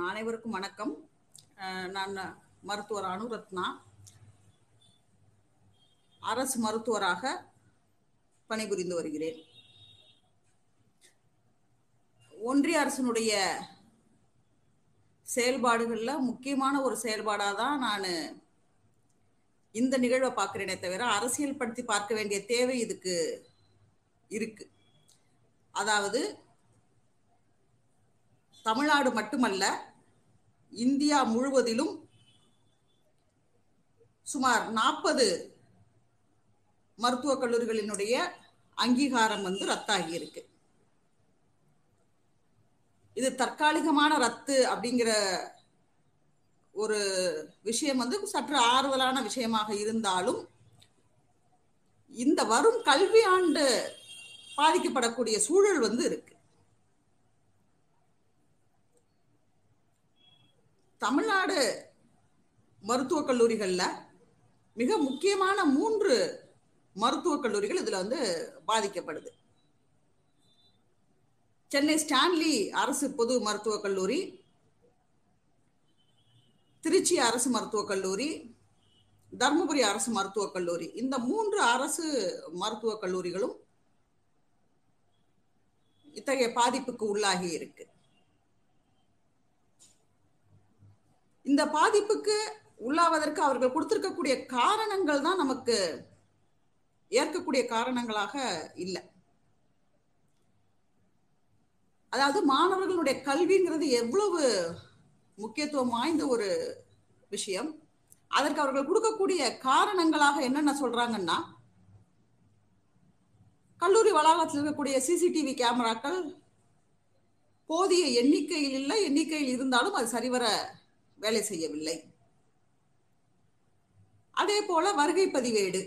அனைவருக்கும் வணக்கம். நான் மருத்துவர் அனுரத்னா. அரசு மருத்துவராக பணிபுரிந்து வருகிறேன். ஒன்றிய அரசினுடைய செயல்பாடுகளில் முக்கியமான ஒரு செயல்பாடாக தான் நான் இந்த நிகழ்வை பார்க்குறேனே தவிர அரசியல் படுத்தி பார்க்க வேண்டிய தேவை இதுக்கு இருக்கு. அதாவது தமிழ்நாடு மட்டுமல்ல இந்தியா முழுவதிலும் சுமார் நாற்பது மருத்துவக் கல்லூரிகளினுடைய அங்கீகாரம் வந்து ரத்தாகி இருக்கு இது தற்காலிகமான ரத்து அப்படிங்கிற ஒரு விஷயம் வந்து சற்று ஆறுதலான விஷயமாக இருந்தாலும் இந்த வரும் கல்வி ஆண்டு பாதிக்கப்படக்கூடிய சூழல் வந்து இருக்கு. தமிழ்நாடு மருத்துவக் கல்லூரிகளில் மிக முக்கியமான மூன்று மருத்துவக் கல்லூரிகள் இதில் வந்து பாதிக்கப்படுது. சென்னை ஸ்டான்லி அரசு பொது மருத்துவக் கல்லூரி திருச்சி அரசு மருத்துவக் கல்லூரி தருமபுரி அரசு மருத்துவக் கல்லூரி. இந்த மூன்று அரசு மருத்துவக் கல்லூரிகளும் இத்தகைய பாதிப்புக்கு உள்ளாகி இருக்கு. இந்த பாதிப்புக்கு உள்ளாவதற்கு அவர்கள் கொடுத்திருக்கக்கூடிய காரணங்கள் தான் நமக்கு ஏற்கக்கூடிய காரணங்களாக இல்லை. அதாவது மாணவர்களுடைய கல்விங்கிறது எவ்வளவு முக்கியத்துவம் வாய்ந்த ஒரு விஷயம். அதற்கு அவர்கள் கொடுக்கக்கூடிய காரணங்களாக என்னென்ன சொல்றாங்கன்னா கல்லூரி வளாகத்தில் இருக்கக்கூடிய சிசிடிவி கேமராக்கள் போதிய எண்ணிக்கையில் இல்லை எண்ணிக்கையில் இருந்தாலும் அது சரிவர வேலை செய்யவில்லை. அதே போல வருகை பதிவேடு.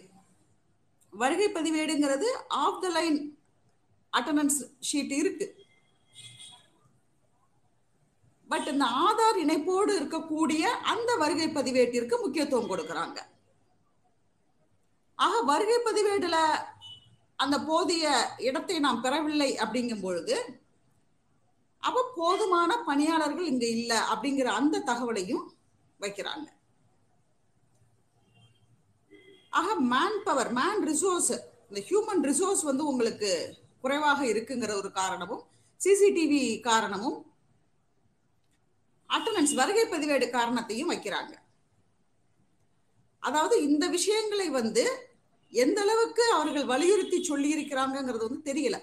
வருகை பதிவேடுங்கிறது off the line attendance sheet இருக்கு. பட் இந்த ஆதார் இணைப்போடு இருக்கக்கூடிய அந்த வருகை பதிவேட்டிற்கு முக்கியத்துவம் கொடுக்கறாங்க. ஆக வருகை பதிவேடுல அந்த போதிய இடத்தை நாம் பெறவில்லை அப்படிங்கும் பொழுது அப்ப போதுமான பணியாளர்கள் இங்க இல்ல அப்படிங்கிற அந்த தகவலையும் வைக்கிறாங்க. ஆக மேன் பவர் மேன் ரிசோர்ஸ் இந்த ஹியூமன் ரிசோர்ஸ் வந்து உங்களுக்கு குறைவாக இருக்குங்கிற ஒரு காரணமும் சிசிடிவி காரணமும் அட்டண்டன்ஸ் வருகை பதிவேடு காரணத்தையும் வைக்கிறாங்க. அதாவது இந்த விஷயங்களை வந்து எந்த அளவுக்கு அவர்கள் வலியுறுத்தி சொல்லி இருக்கிறாங்கிறது வந்து தெரியல.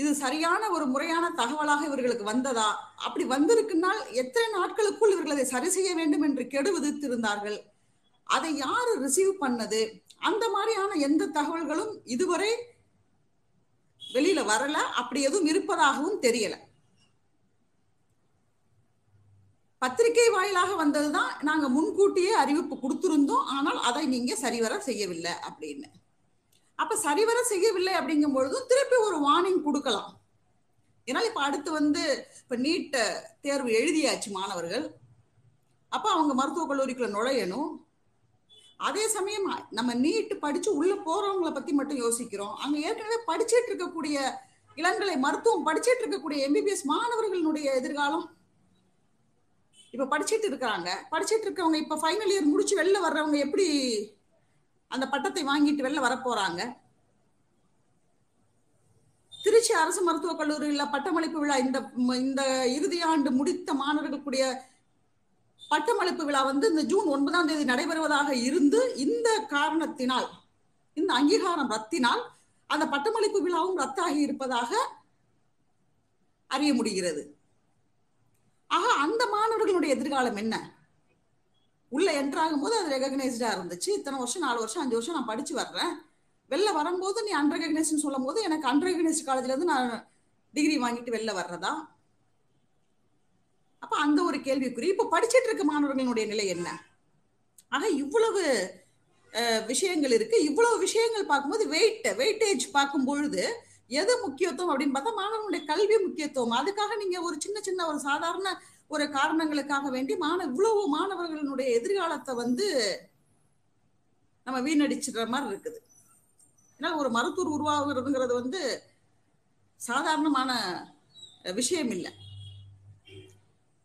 இது சரியான ஒரு முறையான தகவலாக இவர்களுக்கு வந்ததா? அப்படி வந்திருக்குனால் எத்தனை நாட்களுக்குள் இவர்கள் அதை சரி செய்ய வேண்டும் என்று கெடு விதித்திருந்தார்கள்? அதை யாரு ரிசீவ் பண்ணது? அந்த மாதிரியான எந்த தகவல்களும் இதுவரை வெளியில வரல. அப்படி எதுவும் இருப்பதாகவும் தெரியல. பத்திரிகை வாயிலாக வந்ததுதான் நாங்க முன்கூட்டியே அறிவிப்பு கொடுத்திருந்தோம். ஆனால் அதை நீங்க சரிவர செய்யவில்லை அப்படின்னு. அப்ப சரிவர செய்யவில்லை அப்படிங்கும் பொழுதும் திருப்பி ஒரு வார்னிங் கொடுக்கலாம். ஏன்னா இப்ப அடுத்து வந்து இப்ப நீட் தேர்வு எழுதியாச்சு மாணவர்கள். அப்ப அவங்க மருத்துவக் கல்லூரிக்குள்ள நுழையணும். அதே சமயம் நம்ம நீட் படிச்சு உள்ள போறவங்களை பத்தி மட்டும் யோசிக்கிறோம். அங்க ஏற்கனவே படிச்சிட்டு இருக்கக்கூடிய இளங்கலை மருத்துவம் படிச்சிட்டு இருக்கக்கூடிய எம்பிபிஎஸ் மாணவர்களுடைய எதிர்காலம். இப்ப படிச்சிட்டு இருக்கிறாங்க படிச்சிட்டு இருக்கவங்க இப்ப ஃபைனல் இயர் முடிச்சு வெளில வர்றவங்க எப்படி அந்த பட்டத்தை வாங்கிட்டு வெளில வரப்போறாங்க. திருச்சி அரசு மருத்துவக் கல்லூரியில் பட்டமளிப்பு விழா இந்த இந்த இறுதி ஆண்டு முடித்த மாணவர்களுக்குடைய பட்டமளிப்பு விழா வந்து இந்த ஜூன் ஒன்பதாம் தேதி நடைபெறுவதாக இருந்து இந்த காரணத்தினால் இந்த அங்கீகாரம் ரத்தினால் அந்த பட்டமளிப்பு விழாவும் ரத்தாகி இருப்பதாக அறிய முடிகிறது. ஆக அந்த மாணவர்களுடைய எதிர்காலம் என்ன? உள்ள என்ட்ராகும் போது அது ரெகக்னைஸ்டா இருந்துச்சு. இத்தனை வருஷம் நாலு வருஷம் அஞ்சு வருஷம் நான் படிச்சு வர்றேன். வெளில வரும்போது நீ அன்ரெகனைஸ்ட்னு சொல்லும் போது எனக்கு அன்ரெகனைஸ்ட் காலேஜ்ல இருந்து நான் டிகிரி வாங்கிட்டு வெளில வர்றதா? அப்ப அந்த ஒரு கேள்விக்குறி. இப்ப படிச்சிட்டு இருக்க மாணவர்களுடைய நிலை என்ன? ஆக இவ்வளவு விஷயங்கள் இருக்கு. இவ்வளவு விஷயங்கள் பார்க்கும்போது வெயிட் வெயிட்டேஜ் பார்க்கும் பொழுது எது முக்கியத்துவம் அப்படின்னு பார்த்தா மாணவனுடைய கல்வி முக்கியத்துவம். அதுக்காக நீங்க ஒரு சின்ன சின்ன ஒரு சாதாரண ஒரு காரணங்களுக்காக வேண்டி மாணவ இவ்வளவு மாணவர்களுடைய எதிர்காலத்தை வந்து நம்ம வீணடிச்சிடுற மாதிரி இருக்குது. ஏன்னா ஒரு மருத்துவர் உருவாகுறதுங்கிறது வந்து சாதாரணமான விஷயம் இல்லை.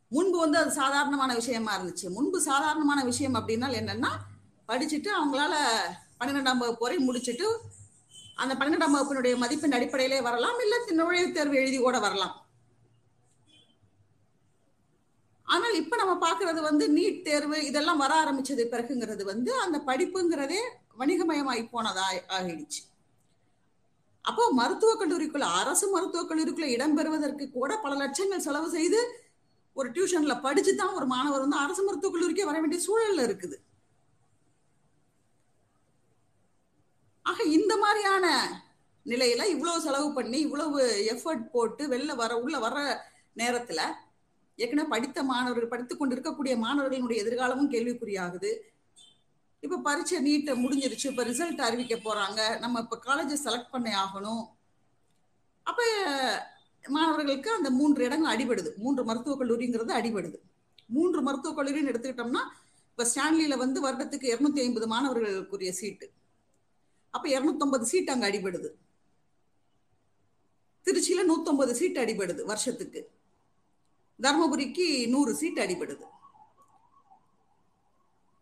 முன்பு வந்து அது சாதாரணமான விஷயமா இருந்துச்சு. முன்பு சாதாரணமான விஷயம் அப்படின்னா என்னன்னா படிச்சுட்டு அவங்களால பன்னிரெண்டாம் வகுப்பு வரை முடிச்சுட்டு அந்த பன்னிரெண்டாம் வகுப்பினுடைய மதிப்பெண் அடிப்படையிலே வரலாம் இல்லை நுழைவுத் தேர்வு எழுதி கூட வரலாம். ஆனால் இப்ப நம்ம பாக்குறது வந்து நீட் தேர்வு இதெல்லாம் வர ஆரம்பிச்சது பிறகுங்கிறது வந்து அந்த படிப்புங்கிறதே வணிகமயமாகி போனதா ஆகிடுச்சு. அப்போ மருத்துவக் கல்லூரிக்குள்ள அரசு மருத்துவக் கல்லூரிக்குள்ள இடம்பெறுவதற்கு கூட பல லட்சங்கள் செலவு செய்து ஒரு டியூஷன்ல படிச்சு தான் ஒரு மாணவர் வந்து அரசு மருத்துவக் கல்லூரிக்கே வர வேண்டிய சூழல்ல இருக்குது. ஆக இந்த மாதிரியான நிலையில இவ்வளவு செலவு பண்ணி இவ்வளவு எஃபர்ட் போட்டு வெளில வர உள்ள வர நேரத்துல ஏற்கனவே படித்த மாணவர்கள் படித்துக் கொண்டு இருக்கக்கூடிய மாணவர்களினுடைய எதிர்காலமும் கேள்விக்குறியாகுது. இப்ப பரீட்சை நீட்டை முடிஞ்சிருச்சு இப்ப ரிசல்ட் அறிவிக்க போறாங்க. நம்ம இப்ப காலேஜை செலக்ட் பண்ணி ஆகணும். அப்ப மாணவர்களுக்கு அந்த மூன்று இடங்கள் அடிபடுது. மூன்று மருத்துவக் கல்லூரிங்கிறது அடிபடுது. மூன்று மருத்துவக் கல்லூரின்னு எடுத்துக்கிட்டோம்னா இப்ப ஸ்டான்லியில வந்து வருடத்துக்கு இருநூத்தி ஐம்பது மாணவர்களுக்குரிய சீட்டு. அப்ப இருநூத்தொன்பது சீட் அங்க அடிபடுது. திருச்சியில நூத்தொன்பது சீட் அடிபடுது வருஷத்துக்கு. தர்மபுரிக்கு நூறு சீட் அடிபடுது.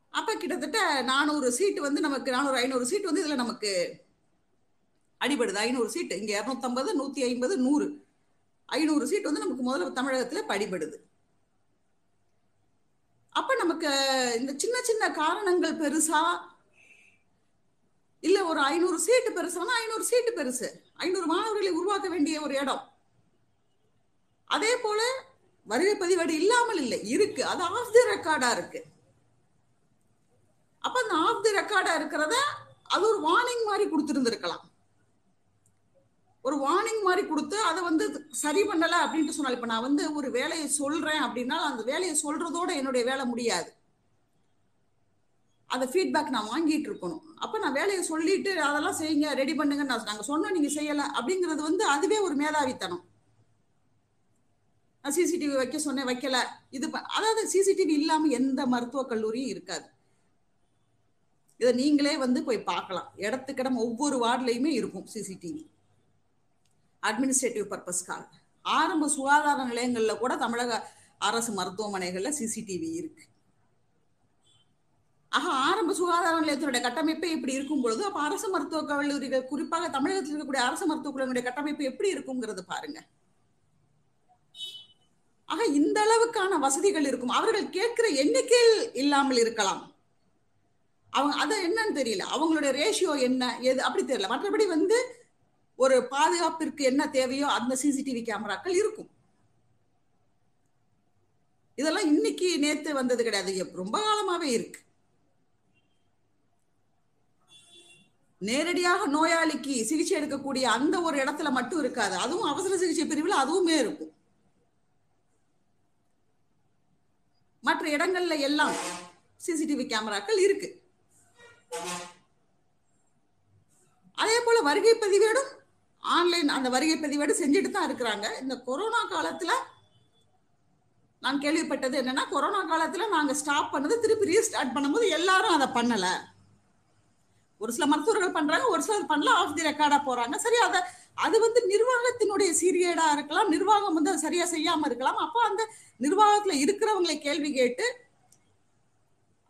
அப்ப கிட்டத்தட்ட நானூறு சீட்டு வந்து நமக்கு நானூறு ஐநூறு சீட் வந்து இதுல நமக்கு அடிபடுது. ஐநூறு சீட்டு. இங்க இரநூத்தம்பது நூத்தி ஐம்பது நூறு. ஐநூறு சீட் வந்து நமக்கு முதல்ல தமிழகத்துல படிபடுது. அப்ப நமக்கு இந்த சின்ன சின்ன காரணங்கள் பெருசா? இல்ல ஒரு ஐநூறு சீட்டு பெருசானா ஐநூறு சீட்டு பெருசு? ஐநூறு மாணவர்களை உருவாக்க வேண்டிய ஒரு இடம். அதே போல வருகை பதிவேடு இல்லாமல் இல்லை இருக்கு. அது ஆஃப் தி ரெக்கார்டா இருக்கு. அப்ப அந்த ஆஃப் தி ரெக்கார்டா இருக்கிறத அது ஒரு வார்னிங் மாதிரி கொடுத்துருந்துருக்கலாம். ஒரு வார்னிங் மாதிரி கொடுத்து அதை வந்து சரி பண்ணல அப்படின்ட்டு சொன்னால் இப்ப நான் வந்து ஒரு வேலையை சொல்றேன் அப்படின்னா அந்த வேலையை சொல்றதோட என்னுடைய வேலை முடியாது. அந்த ஃபீட்பேக் நான் வாங்கிட்டு இருக்கணும். அப்ப நான் வேலையை சொல்லிட்டு அதெல்லாம் செய்யுங்க ரெடி பண்ணுங்க நாங்க சொன்னோம் நீங்க செய்யல அப்படிங்கிறது வந்து அதுவே ஒரு மேதாவித்தனம். நான் சிசிடிவி வைக்க சொன்னேன் வைக்கல. இது அதாவது சிசிடிவி இல்லாம எந்த மருத்துவக் கல்லூரியும் இருக்காது. இதை நீங்களே வந்து போய் பார்க்கலாம். இடத்துக்கிடம் ஒவ்வொரு வார்டுலையுமே இருக்கும் சிசிடிவி அட்மினிஸ்ட்ரேட்டிவ் பர்பஸ்க்காக ஆரம்ப சுகாதார நிலையங்கள்ல கூட தமிழக அரசு மருத்துவமனைகள்ல சிசிடிவி இருக்கு. ஆக ஆரம்ப சுகாதார நிலையத்தினுடைய கட்டமைப்பே இப்படி இருக்கும் பொழுது அப்ப அரசு மருத்துவக் கல்லூரிகள் குறிப்பாக தமிழகத்தில் இருக்கக்கூடிய அரசு மருத்துவக் கல்லூரிகளுடைய கட்டமைப்பு எப்படி இருக்குங்கிறது பாருங்க. ஆக இந்த அளவுக்கான வசதிகள் இருக்கும். அவர்கள் கேட்கிற எண்ணிக்கையில் இல்லாமல் இருக்கலாம். அவங்க அது என்னன்னு தெரியல. அவங்களுடைய ரேஷியோ என்ன எது அப்படி தெரியல. மற்றபடி வந்து ஒரு பாதுகாப்பிற்கு என்ன தேவையோ அந்த சிசிடிவி கேமராக்கள் இருக்கும். இதெல்லாம் இன்னைக்கு நேத்து வந்தது கிடையாது. ரொம்ப காலமாவே இருக்கு. நேரடியாக நோயாளிக்கு சிகிச்சை எடுக்கக்கூடிய அந்த ஒரு இடத்துல மட்டும் இருக்காது. அதுவும் அவசர சிகிச்சை பிரிவில் அதுவுமே இருக்கும். மற்ற இடங்கள்ல எல்லாம் சிசிடிவி கேமராக்கள் இருக்கு. அதே போல வருகை பதிவேடும் ஆன்லைன் அந்த வருகை பதிவேடு செஞ்சுட்டு தான் இருக்கிறாங்க. இந்த கொரோனா காலத்துல நான் கேள்விப்பட்டது என்னன்னா கொரோனா காலத்துல நாங்க ஸ்டாப் பண்ணது திருப்பி ரீஸ்டார்ட் பண்ணும்போது எல்லாரும் அதை பண்ணல. ஒரு சில மருத்துவர்கள் பண்றாங்க ஒரு சிலர் பண்ணல ஆஃப் தி ரெக்கார்டா போறாங்க. சரி அதை அது வந்து நிர்வாகத்தினுடைய சீரியடா இருக்கலாம் நிர்வாகம் வந்து அதை சரியா செய்யாம இருக்கலாம். அப்போ அந்த நிர்வாகத்துல இருக்கிறவங்களை கேள்வி கேட்டு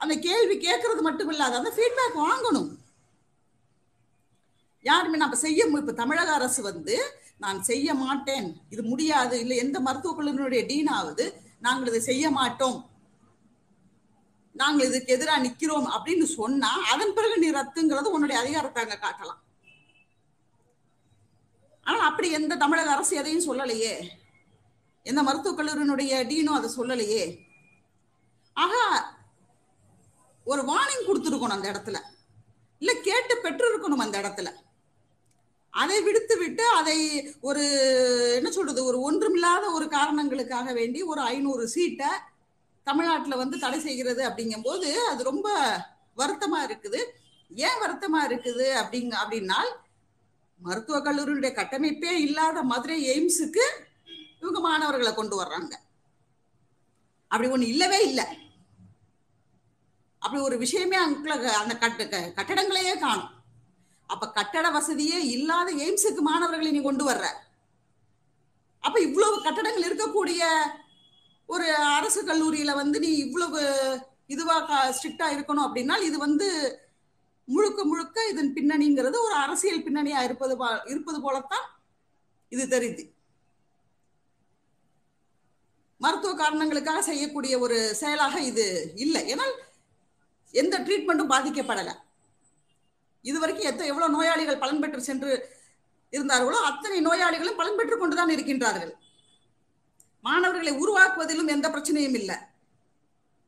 அந்த கேள்வி கேட்கறது மட்டும் இல்லாத அந்த ஃபீட்பேக் வாங்கணும். யாருமே நம்ம செய்ய இப்ப தமிழக அரசு வந்து நான் செய்ய மாட்டேன் இது முடியாது இல்லை எந்த மருத்துவக் குழுவினுடைய டீனாவது நாங்கள் இதை செய்ய மாட்டோம் நாங்கள் இதுக்கு எதிராக நிக்கிறோம் அப்படின்னு சொன்னா அதன் பிறகு நீ ரத்துங்கிறது உன்னுடைய அதிகாரத்தை அங்க காட்டலாம். ஆனால் அப்படி எந்த தமிழக அரசு எதையும் சொல்லலையே. எந்த மருத்துவக் கல்லூரியினுடைய டீனும் அதை சொல்லலையே. ஆக ஒரு வார்னிங் கொடுத்துருக்கணும் அந்த இடத்துல. இல்ல கேட்டு பெற்றிருக்கணும் அந்த இடத்துல. அதை விடுத்து விட்டு அதை ஒரு என்ன சொல்றது ஒரு ஒன்றுமில்லாத ஒரு காரணங்களுக்காக வேண்டி ஒரு ஐநூறு சீட்டை தமிழ்நாட்டில் வந்து தடை செய்கிறது அப்படிங்கும்போது அது ரொம்ப வருத்தமா இருக்குது. ஏன் வருத்தமா இருக்குது அப்படிங்க அப்படின்னால் மருத்துவக் கல்லூரியுடைய கட்டமைப்பே இல்லாத மதுரை எய்ம்ஸுக்கு இவங்க மாணவர்களை கொண்டு வர்றாங்க. அப்படி ஒண்ணு இல்லவே இல்லை. அப்படி ஒரு விஷயமே அங்குள்ள அந்த கட்ட கட்டடங்களையே காணும். அப்ப கட்டட வசதியே இல்லாத எய்ம்ஸுக்கு மாணவர்களை நீ கொண்டு வர்ற. அப்ப இவ்வளவு கட்டடங்கள் இருக்கக்கூடிய ஒரு அரசு கல்லூரியில வந்து நீ இவ்வளவு இதுவா ஸ்ட்ரிக்டா இருக்கணும் அப்படின்னா இது வந்து முழுக்க முழுக்க இதன் பின்னணிங்கிறது ஒரு அரசியல் பின்னணியா இருப்பது இருப்பது போலத்தான் இது தெரியுது. மருத்துவ காரணங்களுக்காக செய்யக்கூடிய ஒரு செயலாக இது இல்லை. ஏன்னா எந்த ட்ரீட்மெண்ட்டும் பாதிக்கப்படலை. இது வரைக்கும் எத்த எவ்வளவு நோயாளிகள் பலன் பெற்று சென்று இருந்தார்களோ அத்தனை நோயாளிகளும் பலன் பெற்று கொண்டுதான் இருக்கின்றார்கள். மாணவர்களை உருவாக்குவதிலும் எந்த பிரச்சனையும் இல்லை.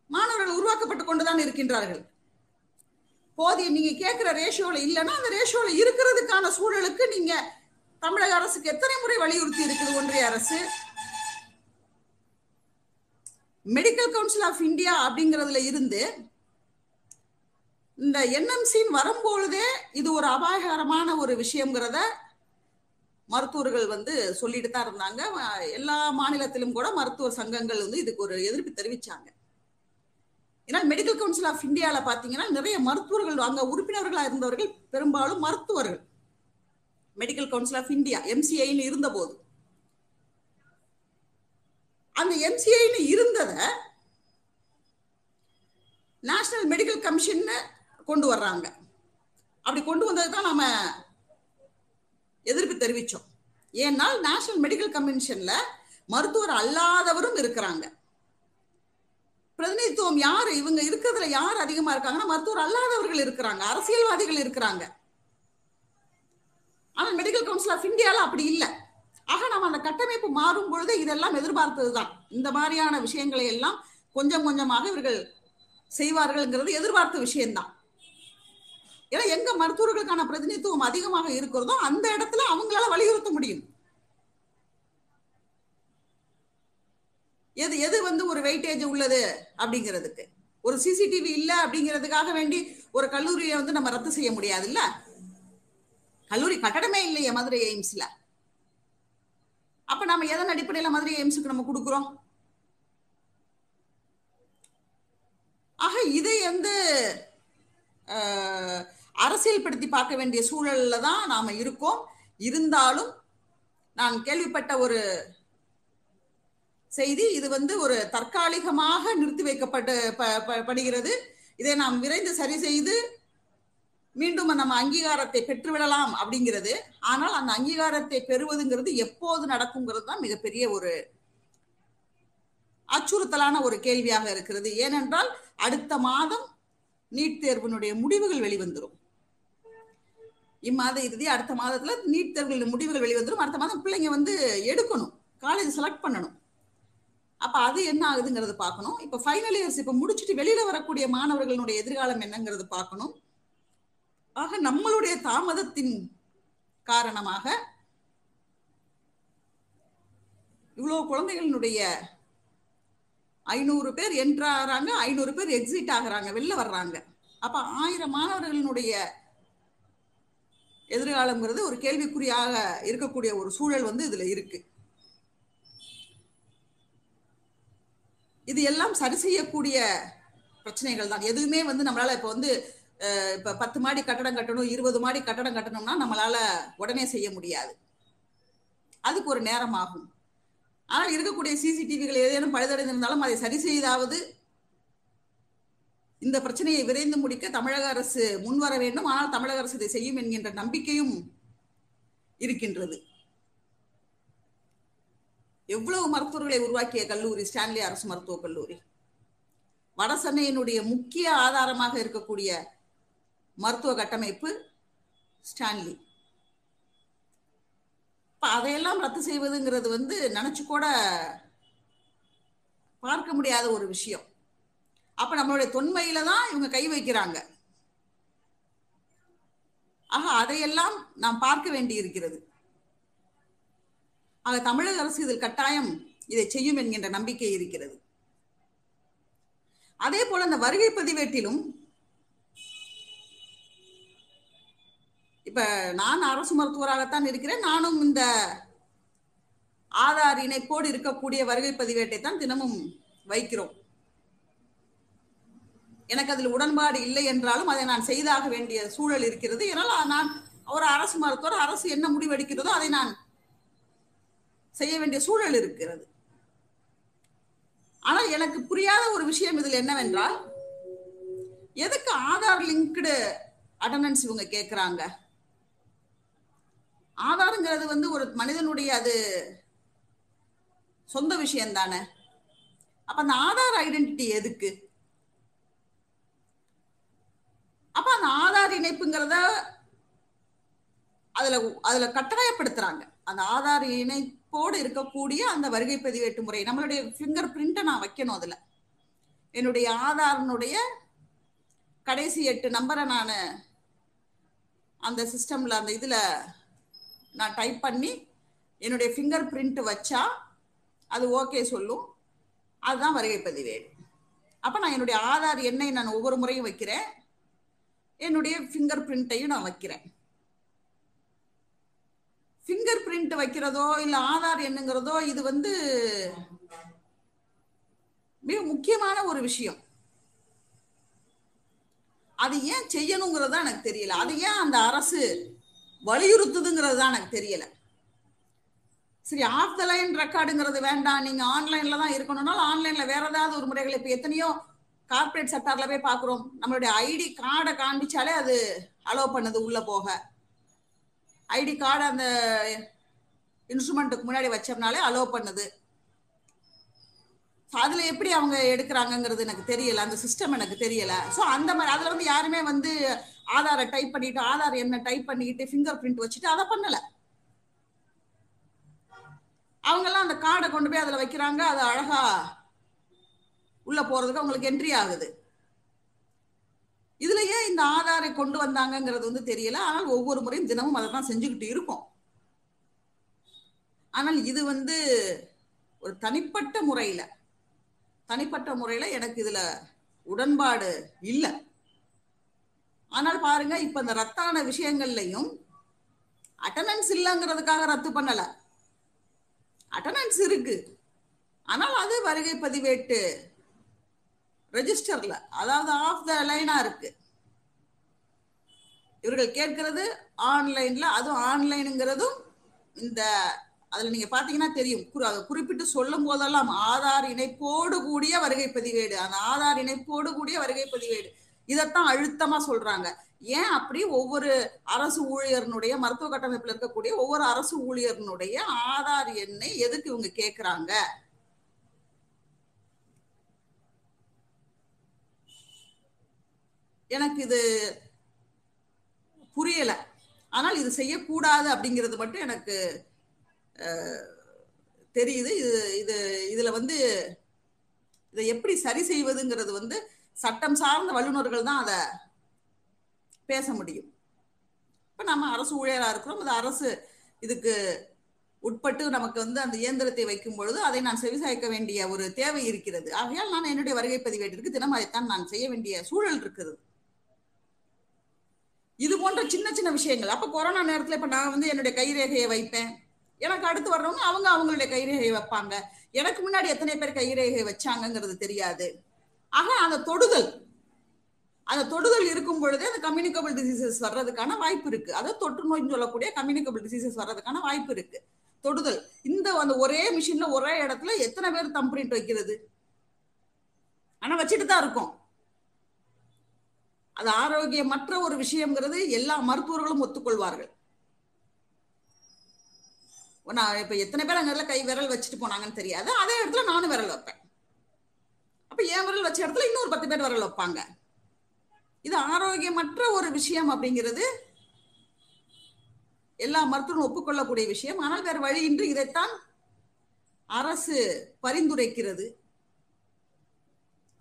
மாணவர்கள் உருவாக்கப்பட்டு கொண்டுதான் இருக்கின்றார்கள். போதிய நீங்க கேட்கிற ரேஷியோல இல்லைன்னா அந்த ரேஷியோல இருக்கிறதுக்கான சூழலுக்கு நீங்க தமிழக அரசுக்கு எத்தனை முறை வலியுறுத்தி இருக்குது ஒன்றிய அரசு? மெடிக்கல் கவுன்சில் ஆஃப் இந்தியா அப்படிங்கிறதுல இருந்து இந்த என்எம்சின்னு வரும்பொழுதே இது ஒரு அபாயகரமான ஒரு விஷயங்கிறத மருத்துவர்கள் வந்து சொல்லிட்டு தான் இருந்தாங்க. எல்லா மாநிலத்திலும் கூட மருத்துவ சங்கங்கள் வந்து இதுக்கு ஒரு எதிர்ப்பு தெரிவிச்சாங்க. ஏன்னா மெடிக்கல் கவுன்சில் ஆஃப் இந்தியாவில் பார்த்தீங்கன்னா நிறைய மருத்துவர்கள் அங்கே உறுப்பினர்களாக இருந்தவர்கள் பெரும்பாலும் மருத்துவர்கள். மெடிக்கல் கவுன்சில் ஆஃப் இந்தியா எம்சிஐன்னு இருந்தபோது. அந்த எம்சிஐன்னு இருந்ததை நேஷனல் மெடிக்கல் கமிஷன் கொண்டு வர்றாங்க. அப்படி கொண்டு வந்தது தான் நாம எதிர்ப்பு தெரிவித்தோம் ஏன்னால் நேஷனல் மெடிக்கல் கமிஷன்ல மருத்துவர் அல்லாதவரும் இருக்கிறாங்க. பிரதிநிதித்துவம் யாரு? இவங்க இருக்கிறதுல யார் அதிகமா இருக்காங்கன்னா மருத்துவர் அல்லாதவர்கள் இருக்கிறாங்க. அரசியல்வாதிகள் இருக்கிறாங்க. ஆனா மெடிக்கல் கவுன்சில் ஆஃப் இந்தியால அப்படி இல்லை. ஆக நம்ம அந்த கட்டமைப்பு மாறும் பொழுது இதெல்லாம் எதிர்பார்த்ததுதான். இந்த மாதிரியான விஷயங்களை எல்லாம் கொஞ்சம் கொஞ்சமாக இவர்கள் செய்வார்கள்ங்கிறது எதிர்பார்த்த விஷயம்தான். ஏன்னா எங்க மருத்துவர்களுக்கான பிரதிநிதித்துவம் அதிகமாக இருக்கிறதோ அந்த இடத்துல அவங்களால வலியுறுத்த முடியும். எது எது வந்து ஒரு வெயிட்டேஜ் உள்ளது அப்படிங்கிறதுக்கு. ஒரு சிசிடிவி இல்ல அப்படிங்கிறதுக்காக வேண்டி ஒரு கல்லூரியை வந்து நம்ம ரத்து செய்ய முடியாது இல்ல கல்லூரி கட்டடமே இல்லையே மதுரை எய்ம்ஸ்ல. அப்ப நம்ம எதன் அடிப்படையில மதுரை எய்ம்ஸுக்கு நம்ம கொடுக்குறோம்? ஆக இதை வந்து அரசியல்படுத்தி பார்க்க வேண்டிய சூழல்ல தான் நாம இருக்கோம். இருந்தாலும் நான் கேள்விப்பட்ட ஒரு செய்தி. இது வந்து ஒரு தற்காலிகமாக நிறுத்தி வைக்கப்பட்டு படுகிறது. இதை நாம் விரைந்து சரி செய்து மீண்டும் நம்ம அங்கீகாரத்தை பெற்றுவிடலாம் அப்படிங்கிறது. ஆனால் அந்த அங்கீகாரத்தை பெறுவதுங்கிறது எப்போது நடக்குங்கிறது தான் மிகப்பெரிய ஒரு அச்சுறுத்தலான ஒரு கேள்வியாக இருக்கிறது. ஏனென்றால் அடுத்த மாதம் நீட் தேர்வினுடைய முடிவுகள் வெளிவந்துடும் இம்மாத இறுதி அடுத்த மாதத்துல நீட் தேர்வுகளின் முடிவுகள் வெளிவந்துடும் அடுத்த மாதம் பிள்ளைங்க வந்து எடுக்கணும். காலேஜ் செலக்ட் பண்ணணும். அப்ப அது என்ன ஆகுதுங்கிறது பார்க்கணும். இப்ப ஃபைனல் இயர்ஸ் இப்ப முடிச்சுட்டு வெளியில வரக்கூடிய மாணவர்களுடைய எதிர்காலம் என்னங்கிறது பார்க்கணும். ஆக நம்மளுடைய தாமதத்தின் காரணமாக இவ்வளவு குழந்தைகளினுடைய ஐநூறு பேர் என்ட்ராகிறாங்க ஐநூறு பேர் எக்ஸிட் ஆகுறாங்க வெளில வர்றாங்க. அப்ப ஆயிரம் மாணவர்களினுடைய எதிர்காலம்ங்கிறது ஒரு கேள்விக்குறியாக இருக்கக்கூடிய ஒரு சூழல் வந்து இதுல இருக்கு. இது எல்லாம் சரி செய்யக்கூடிய பிரச்சனைகள் தான். எதுவுமே வந்து நம்மளால இப்ப வந்து இப்ப பத்து மாடி கட்டடம் கட்டணும் இருபது மாடி கட்டடம் கட்டணும்னா நம்மளால உடனே செய்ய முடியாது. அதுக்கு ஒரு நேரம் ஆகும். ஆனால் இருக்கக்கூடிய சிசிடிவிகள் ஏதேனும் பழுதடைந்திருந்தாலும் அதை சரி செய்தாவது இந்த பிரச்சனையை விரைந்து முடிக்க தமிழக அரசு முன்வர வேண்டும். ஆனால் தமிழக அரசு இதை செய்யும் என்கின்ற நம்பிக்கையும் இருக்கின்றது. எவ்வளவு மருத்துவர்களை உருவாக்கிய கல்லூரி? ஸ்டான்லி அரசு மருத்துவக் கல்லூரி. வட சென்னையினுடைய முக்கிய ஆதாரமாக இருக்கக்கூடிய மருத்துவ கட்டமைப்பு ஸ்டான்லி. அதையெல்லாம் ரத்து செய்வதுங்கிறது வந்து நினைச்சு கூட பார்க்க முடியாத ஒரு விஷயம். அப்ப நம்மளுடைய தொன்மையில தான் இவங்க கை வைக்கிறாங்க. ஆக அதையெல்லாம் நாம் பார்க்க வேண்டி இருக்கிறது ஆக தமிழக அரசு இதில் கட்டாயம் இதை செய்யும் என்கின்ற நம்பிக்கை இருக்கிறது. அதே போல அந்த வருகை பதிவேட்டிலும் இப்ப நான் அரசு மருத்துவராகத்தான் இருக்கிறேன். நானும் இந்த ஆதார் இணைப்போடு இருக்கக்கூடிய வருகை பதிவேட்டை தான் தினமும் வைக்கிறோம். எனக்கு அதில் உடன்பாடு இல்லை என்றாலும் அதை நான் செய்தாக வேண்டிய சூழல் இருக்கிறது. ஏன்னால் நான் ஒரு அரசு மருத்துவர் அரசு என்ன முடிவெடுக்கிறதோ அதை நான் செய்ய வேண்டிய சூழல் இருக்கிறது. ஆனால் எனக்கு புரியாத ஒரு விஷயம் இதில் என்னவென்றால் எதுக்கு ஆதார் லிங்க்டு அட்டண்டன்ஸ் இவங்க கேட்குறாங்க? ஆதாருங்கிறது வந்து ஒரு மனிதனுடைய அது சொந்த விஷயம் தானே அப்ப அந்த ஆதார் ஐடென்டிட்டி எதுக்கு? அப்ப அந்த ஆதார் இணைப்புங்கிறத அதுல அதுல கட்டாயப்படுத்துறாங்க. அந்த ஆதார் கோடு இருக்கக்கூடிய அந்த வருகை பதிவேட்டு முறை. நம்மளுடைய ஃபிங்கர் பிரிண்ட்டை நான் வைக்கணும் அதுல. என்னுடைய ஆதாரனுடைய கடைசி எட்டு நம்பரை நான் அந்த சிஸ்டம்ல அந்த இதுல நான் டைப் பண்ணி என்னுடைய ஃபிங்கர் பிரிண்ட் வச்சா அது ஓகே சொல்லும். அதுதான் வருகை பதிவேடு. அப்போ நான் என்னுடைய ஆதார் எண்ணை நான் ஒவ்வொரு முறையும் வைக்கிறேன். என்னுடைய ஃபிங்கர் பிரிண்ட்டையும் நான் வைக்கிறேன். ஃபிங்கர் பிரிண்ட் வைக்கிறதோ இல்லை ஆதார் எண்ணுங்கிறதோ இது வந்து மிக முக்கியமான ஒரு விஷயம். அது ஏன் செய்யணுங்கிறது எனக்கு தெரியல. அது ஏன் அந்த அரசு வலியுறுத்துதுங்கிறது தான் எனக்கு தெரியல. சரி ஆஃப் த லைன் ரெக்கார்டுங்கிறது வேண்டாம். நீங்க ஆன்லைன்ல தான் இருக்கணும்னாலும் ஆன்லைன்ல வேற ஏதாவது ஒரு முறைகள் இப்ப எத்தனையோ கார்பரேட் செக்டார்ல போய் பாக்குறோம் நம்மளுடைய ஐடி கார்டை காண்பிச்சாலே அது அலோவ் பண்ணுது உள்ள போக. ஐடி கார்டு அந்த இன்ஸ்ட்ருமெண்ட்டுக்கு முன்னாடி வச்சோம்னாலே அலோவ் பண்ணுது. அதுல எப்படி அவங்க எடுக்கிறாங்கங்கிறது எனக்கு தெரியல. அந்த சிஸ்டம் எனக்கு தெரியல. ஸோ அந்த மாதிரி அதுல வந்து யாருமே வந்து ஆதாரை டைப் பண்ணிட்டு ஆதார் என்ன டைப் பண்ணிக்கிட்டு ஃபிங்கர் பிரிண்ட் வச்சுட்டு அதை பண்ணல. அவங்கெல்லாம் அந்த கார்டை கொண்டு போய் அதில் வைக்கிறாங்க. அது அழகா உள்ள போறதுக்கு அவங்களுக்கு என்ட்ரி ஆகுது. இதுல ஏன் இந்த ஆதாரை கொண்டு வந்தாங்கங்கிறது வந்து தெரியல. ஆனால் ஒவ்வொரு முறையும் தினமும் அதை தான் செஞ்சுக்கிட்டு இருக்கோம். ஆனால் இது வந்து ஒரு தனிப்பட்ட முறையில தனிப்பட்ட முறையில எனக்கு இதுல உடன்பாடு இல்லை. ஆனால் பாருங்க இப்ப இந்த ரத்தான விஷயங்கள்லையும் அட்டண்டன்ஸ் இல்லைங்கிறதுக்காக ரத்து பண்ணல. அட்டண்டன்ஸ் இருக்கு. ஆனால் அது வருகை பதிவேட்டு ரெஜிஸ்டர்ல. அதாவது ஆஃப் த லைனா இருக்கு. இவர்கள் கேட்கிறது ஆன்லைன்ல அதுவும் ஆன்லைனுங்கிறதும் இந்த அதுல நீங்க பாத்தீங்கன்னா தெரியும். அதை குறிப்பிட்டு சொல்லும் போதெல்லாம் ஆதார் இணைப்போடு கூடிய வருகை பதிவேடு. அந்த ஆதார் இணைப்போடு கூடிய வருகை பதிவேடு. இதைத்தான் அழுத்தமா சொல்றாங்க. ஏன் அப்படி? ஒவ்வொரு அரசு ஊழியர்னுடைய மருத்துவ கட்டமைப்புல இருக்கக்கூடிய ஒவ்வொரு அரசு ஊழியர்னுடைய ஆதார் எண்ணை எதுக்கு இவங்க கேட்கறாங்க எனக்கு இது புரியல. ஆனால் இது செய்யக்கூடாது அப்படிங்கிறது மட்டும் எனக்கு தெரியுது. இது இது இதுல வந்து இதை எப்படி சரி செய்வதுங்கிறது வந்து சட்டம் சார்ந்த வல்லுநர்கள் தான் அதை பேச முடியும். இப்போ நம்ம அரசு ஊழியராக இருக்கிறோம். அது அரசு இதுக்கு உட்பட்டு நமக்கு வந்து அந்த இயந்திரத்தை வைக்கும் பொழுது அதை நான் செவிசாய்க்க வேண்டிய ஒரு தேவை இருக்கிறது. ஆகையால் நான் என்னுடைய வருகை பதிவேட்டிற்கு தினம் அதைத்தான் நான் செய்ய வேண்டிய சூழல் இருக்குது. இது போன்ற சின்ன சின்ன விஷயங்கள். அப்ப கொரோனா நேரத்துல இப்ப நான் வந்து என்னுடைய கைரேகையை வைப்பேன். எனக்கு அடுத்து வர்றவங்க அவங்க அவங்களுடைய கைரேகையை வைப்பாங்க. எனக்கு முன்னாடி எத்தனை பேர் கைரேகை வச்சாங்கங்கிறது தெரியாது. ஆக அந்த தொடுதல் அந்த தொடுதல் இருக்கும் பொழுதே அந்த கம்யூனிகபிள் டிசீசஸ் வர்றதுக்கான வாய்ப்பு இருக்கு. அதாவது தொற்று நோய்னு சொல்லக்கூடிய கம்யூனிகபிள் டிசீசஸ் வர்றதுக்கான வாய்ப்பு இருக்கு. தொடுதல். இந்த அந்த ஒரே மிஷின்ல ஒரே இடத்துல எத்தனை பேர் தம்பிரிண்ட் வைக்கிறது? ஆனா வச்சுட்டு தான் இருக்கும். அது ஆரோக்கியமற்ற ஒரு விஷயம்ங்கிறது எல்லா மருத்துவர்களும் ஒத்துக்கொள்வார்கள். நான் இப்ப எத்தனை பேர் அங்க கை விரல் வச்சுட்டு போனாங்கன்னு தெரியாது. அதே இடத்துல நானும் விரல் வைப்பேன். அப்ப என் விரல் வச்ச இடத்துல இன்னொரு பத்து பேர் விரல் வைப்பாங்க. இது ஆரோக்கியமற்ற ஒரு விஷயம் அப்படிங்கிறது எல்லா மருத்துவரும் ஒப்புக்கொள்ளக்கூடிய விஷயம். ஆனால் வேற வழியின்றி இதைத்தான் அரசு பரிந்துரைக்கிறது.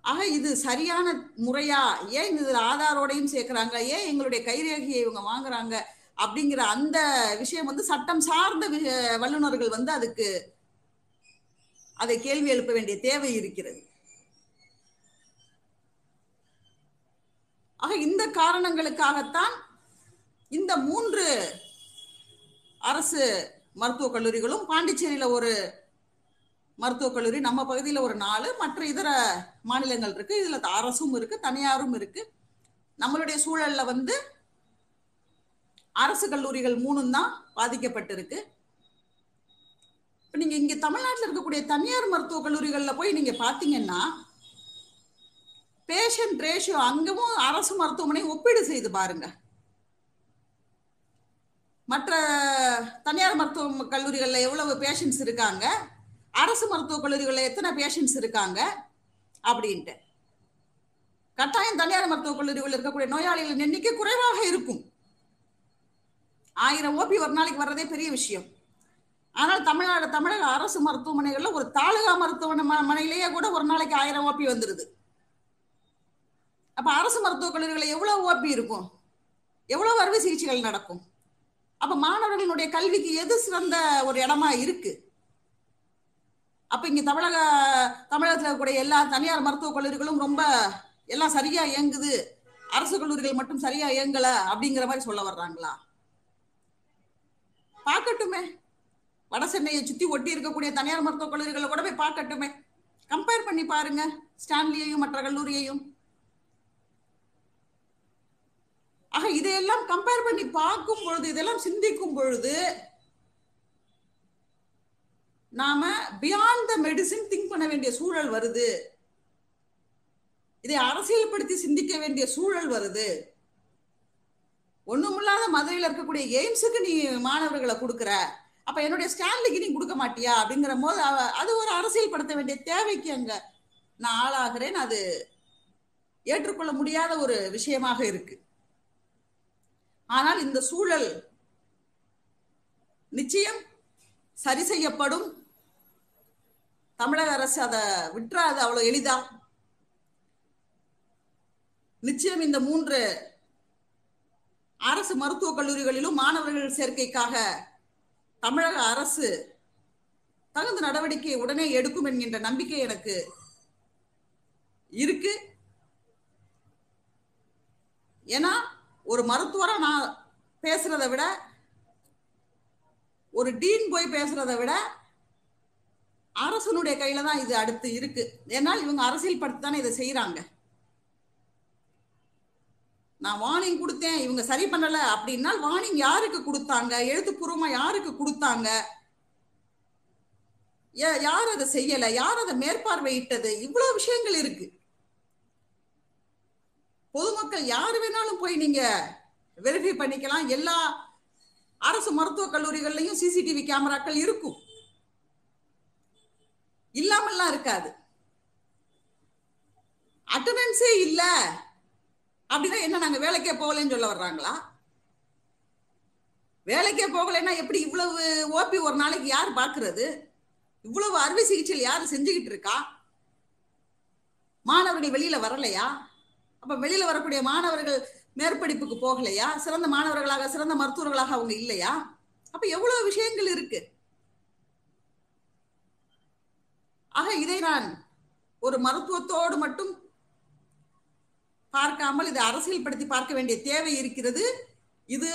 ஆக இது சரியான முறையா? ஏன் இதுல ஆதாரோடையும் சேர்க்கிறாங்க? ஏன் எங்களுடைய கைரேகையை இவங்க வாங்குறாங்க? அப்படிங்கிற அந்த விஷயம் வந்து சட்டம் சார்ந்த வல்லுநர்கள் வந்து அதுக்கு அதை கேள்வி எழுப்ப வேண்டிய தேவை இருக்கிறது. ஆக இந்த காரணங்களுக்காகத்தான் இந்த மூன்று அரசு மருத்துவக் கல்லூரிகளும் பாண்டிச்சேரியில ஒரு மருத்துவக் கல்லூரி நம்ம பகுதியில் ஒரு நாலு மற்ற இதர மாநிலங்கள் இருக்கு. இதுல அரசும் இருக்கு தனியாரும் இருக்கு. நம்மளுடைய சூழல்ல வந்து அரசு கல்லூரிகள் மூணும் தான் பாதிக்கப்பட்டிருக்கு. இப்போ நீங்க இங்க தமிழ்நாட்டில் இருக்கக்கூடிய தனியார் மருத்துவக் கல்லூரிகளில் போய் நீங்க பாத்தீங்கன்னா பேஷண்ட் ரேஷியோ அங்கேவும் அரசு மருத்துவமனை ஒப்பீடு செய்து பாருங்க. மற்ற தனியார் மருத்துவ கல்லூரிகளில் எவ்வளவு பேஷண்ட்ஸ் இருக்காங்க? அரசு மருத்துவக் கல்லூரிகள்ல எத்தனை பேஷண்ட்ஸ் இருக்காங்க? அப்படின்ட்டு. கட்டாயம் தனியார் மருத்துவக் கல்லூரிகளில் இருக்கக்கூடிய நோயாளிகளின் எண்ணிக்கை குறைவாக இருக்கும். ஆயிரம் ஓபி ஒரு நாளைக்கு வர்றதே பெரிய விஷயம். ஆனால் தமிழ்நாடு தமிழக அரசு மருத்துவமனைகள்ல ஒரு தாலுகா மருத்துவமனையிலேயே கூட ஒரு நாளைக்கு ஆயிரம் ஓபி வந்துருது. அப்ப அரசு மருத்துவக் கல்லூரிகளில் எவ்வளவு ஓபி இருக்கும்? எவ்வளவு அறுவை சிகிச்சைகள் நடக்கும்? அப்ப மாணவர்களுடைய கல்விக்கு எது சிறந்த ஒரு இடமா இருக்கு? அப்ப இங்க தமிழக தமிழகத்துல இருக்கக்கூடிய எல்லா தனியார் மருத்துவக் கல்லூரிகளும் ரொம்ப எல்லாம் சரியா இயங்குது. அரசு கல்லூரிகள் மட்டும் சரியா இயங்கல அப்படிங்கிற மாதிரி சொல்ல வர்றாங்களா? பார்க்கட்டுமே. வட சென்னையை சுத்தி ஒட்டி இருக்கக்கூடிய தனியார் மருத்துவக் கல்லூரிகளை கூட போய் பார்க்கட்டுமே. கம்பேர் பண்ணி பாருங்க. ஸ்டான்லியையும் மற்ற கல்லூரியையும். ஆக இதையெல்லாம் கம்பேர் பண்ணி பார்க்கும் பொழுது இதெல்லாம் சிந்திக்கும் பொழுது நாம பியாண்ட் த மெடிசின் திங்க் பண்ண வேண்டிய சூழல் வருது. இதை அரசியல்படுத்தி சிந்திக்க வேண்டிய சூழல் வருது. ஒண்ணுமில்லாத மதுரையில் இருக்கக்கூடிய எய்ம்ஸுக்கு நீ மாணவர்களை கொடுக்குற. அப்ப என்னுடைய ஸ்டான்லிக்கு நீ கொடுக்க மாட்டியா? அப்படிங்கிற போது அது ஒரு அரசியல்படுத்த வேண்டிய தேவைக்கு அங்க நான் ஆளாகிறேன். அது ஏற்றுக்கொள்ள முடியாத ஒரு விஷயமாக இருக்கு. ஆனால் இந்த சூழல் நிச்சயம் சரி செய்யப்படும். தமிழக அரசு அதை விட்டுறாது அவ்வளவு எளிதா? நிச்சயம் இந்த மூன்று அரசு மருத்துவக் கல்லூரிகளிலும் மாணவர்கள் சேர்க்கைக்காக தமிழக அரசு தகுந்த நடவடிக்கை உடனே எடுக்கும் என்கின்ற நம்பிக்கை எனக்கு இருக்கு. ஏன்னா ஒரு மருத்துவரா நான் பேசுறதை விட ஒரு டீன் போய் பேசுறதை விட அரசனுடைய கையில தான் இது அடுத்து இருக்கு. ஏன்னால் இவங்க அரசியல் படுத்தி தானே இதை செய்யறாங்க நான் வார்னிங் கொடுத்தேன் இவங்க சரி பண்ணல அப்படின்னா வார்னிங் யாருக்கு கொடுத்தாங்க? எழுத்துப்பூர்வமா யாருக்கு கொடுத்தாங்க? யார் அதை செய்யல? யார் அதை மேற்பார்வையிட்டது? இவ்வளவு விஷயங்கள் இருக்கு. பொதுமக்கள் யாரு வேணாலும் போய் நீங்க வெரிஃபை பண்ணிக்கலாம். எல்லா அரசு மருத்துவக் கல்லூரிகள்லயும் சிசிடிவி கேமராக்கள் இருக்கும். இல்லாமல்லாம் இருக்காது. அட்டண்டன்ஸே இல்ல. அப்படின்னா என்ன நாங்க வேலைக்கே போகலன்னு சொல்ல வர்றாங்களா? வேலைக்கே போகலைன்னா எப்படி இவ்வளவு ஓபி ஒரு நாளைக்கு யார் பாக்குறது? இவ்வளவு அறுவை சிகிச்சையில் யார் செஞ்சுக்கிட்டு இருக்கா? மாணவர்கள் வெளியில வரலையா? அப்ப வெளியில வரக்கூடிய மாணவர்கள் மேற்படிப்புக்கு போகலையா? சிறந்த மாணவர்களாக சிறந்த மருத்துவர்களாக அவங்க இல்லையா? அப்ப எவ்வளவு விஷயங்கள் இருக்கு. ஆக இதை நான் ஒரு மருத்துவத்தோடு மட்டும் பார்க்காமல் இதை அரசியல் படுத்தி பார்க்க வேண்டிய தேவை இருக்கிறது. இது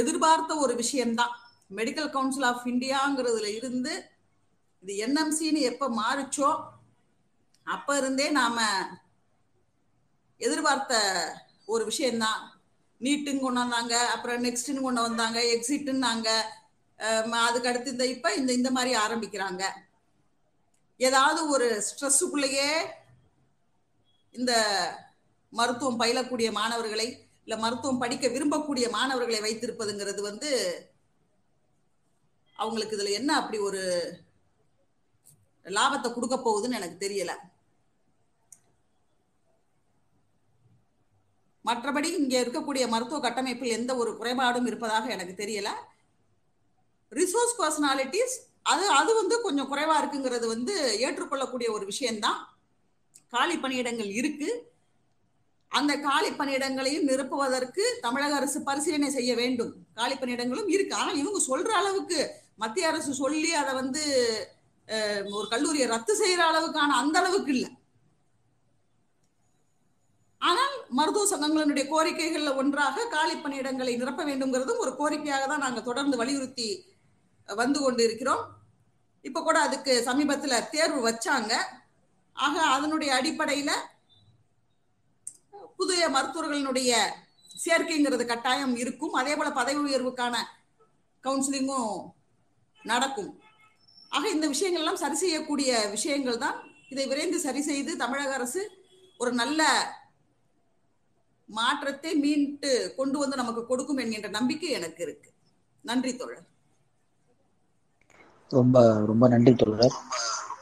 எதிர்பார்த்த ஒரு விஷயம்தான். மெடிக்கல் கவுன்சில் ஆஃப் இந்தியாங்கிறதுல இருந்து இது என்எம்சின்னு எப்போ மாறுச்சோ அப்ப இருந்தே நாம எதிர்பார்த்த ஒரு விஷயம்தான். நீட்டுன்னு கொண்டு வந்தாங்க அப்புறம் நெக்ஸ்ட்னு கொண்டு வந்தாங்க எக்ஸிட்டுன்னாங்க அதுக்கு அடுத்து இந்த இப்ப இந்த இந்த மாதிரி ஆரம்பிக்கிறாங்க. ஏதாவது ஒரு ஸ்ட்ரெஸ்ஸுக்குள்ளேயே இந்த மருத்துவம் பயிலக்கூடிய மாணவர்களை இல்ல மருத்துவம் படிக்க விரும்பக்கூடிய மாணவர்களை வைத்திருப்பதுங்கிறது வந்து அவங்களுக்கு இதுல என்ன அப்படி ஒரு லாபத்தை கொடுக்க போகுதுன்னு எனக்கு தெரியல. மற்றபடி இங்க இருக்கக்கூடிய மருத்துவ கட்டமைப்பில் எந்த ஒரு குறைபாடும் இருப்பதாக எனக்கு தெரியல. ரிசோர்ஸ் பர்சனாலிட்டிஸ் அது அது வந்து கொஞ்சம் குறைவா இருக்குங்கிறது வந்து ஏற்றுக்கொள்ளக்கூடிய ஒரு விஷயம்தான். காலி பணியிடங்கள் இருக்கு. அந்த காலி பணியிடங்களையும் நிரப்புவதற்கு தமிழக அரசு பரிசீலனை செய்ய வேண்டும். காலி பணியிடங்களும் இருக்கு. ஆனால் இவங்க சொல்ற அளவுக்கு மத்திய அரசு சொல்லி அதை வந்து ஒரு கல்லூரியை ரத்து செய்யற அளவுக்கான அந்த அளவுக்கு இல்லை. ஆனால் மருத்துவ சங்கங்களினுடைய கோரிக்கைகள்ல ஒன்றாக காலி பணியிடங்களை நிரப்ப வேண்டும்ங்கிறதும் ஒரு கோரிக்கையாக தான் நாங்கள் தொடர்ந்து வலியுறுத்தி வந்து கொண்டு இருக்கிறோம் இப்ப கூட அதுக்கு சமீபத்துல தேர்வு வச்சாங்க. ஆக அதனுடைய அடிப்படையில புதிய மருத்துவர்களினுடைய சேர்க்கைங்கிறது கட்டாயம் இருக்கும். அதே போல பதவி உயர்வுக்கான கவுன்சிலிங்கும் நடக்கும். ஆக இந்த விஷயங்கள் எல்லாம் சரி செய்யக்கூடிய விஷயங்கள் தான். இதை விரைந்து சரி செய்து தமிழக அரசு ஒரு நல்ல மாற்றத்தை மீண்டு கொண்டு வந்து நமக்கு கொடுக்கும் என்கின்ற நம்பிக்கை எனக்கு இருக்கு. நன்றி தோழர். ரொம்ப ரொம்ப நன்றி தோழர்.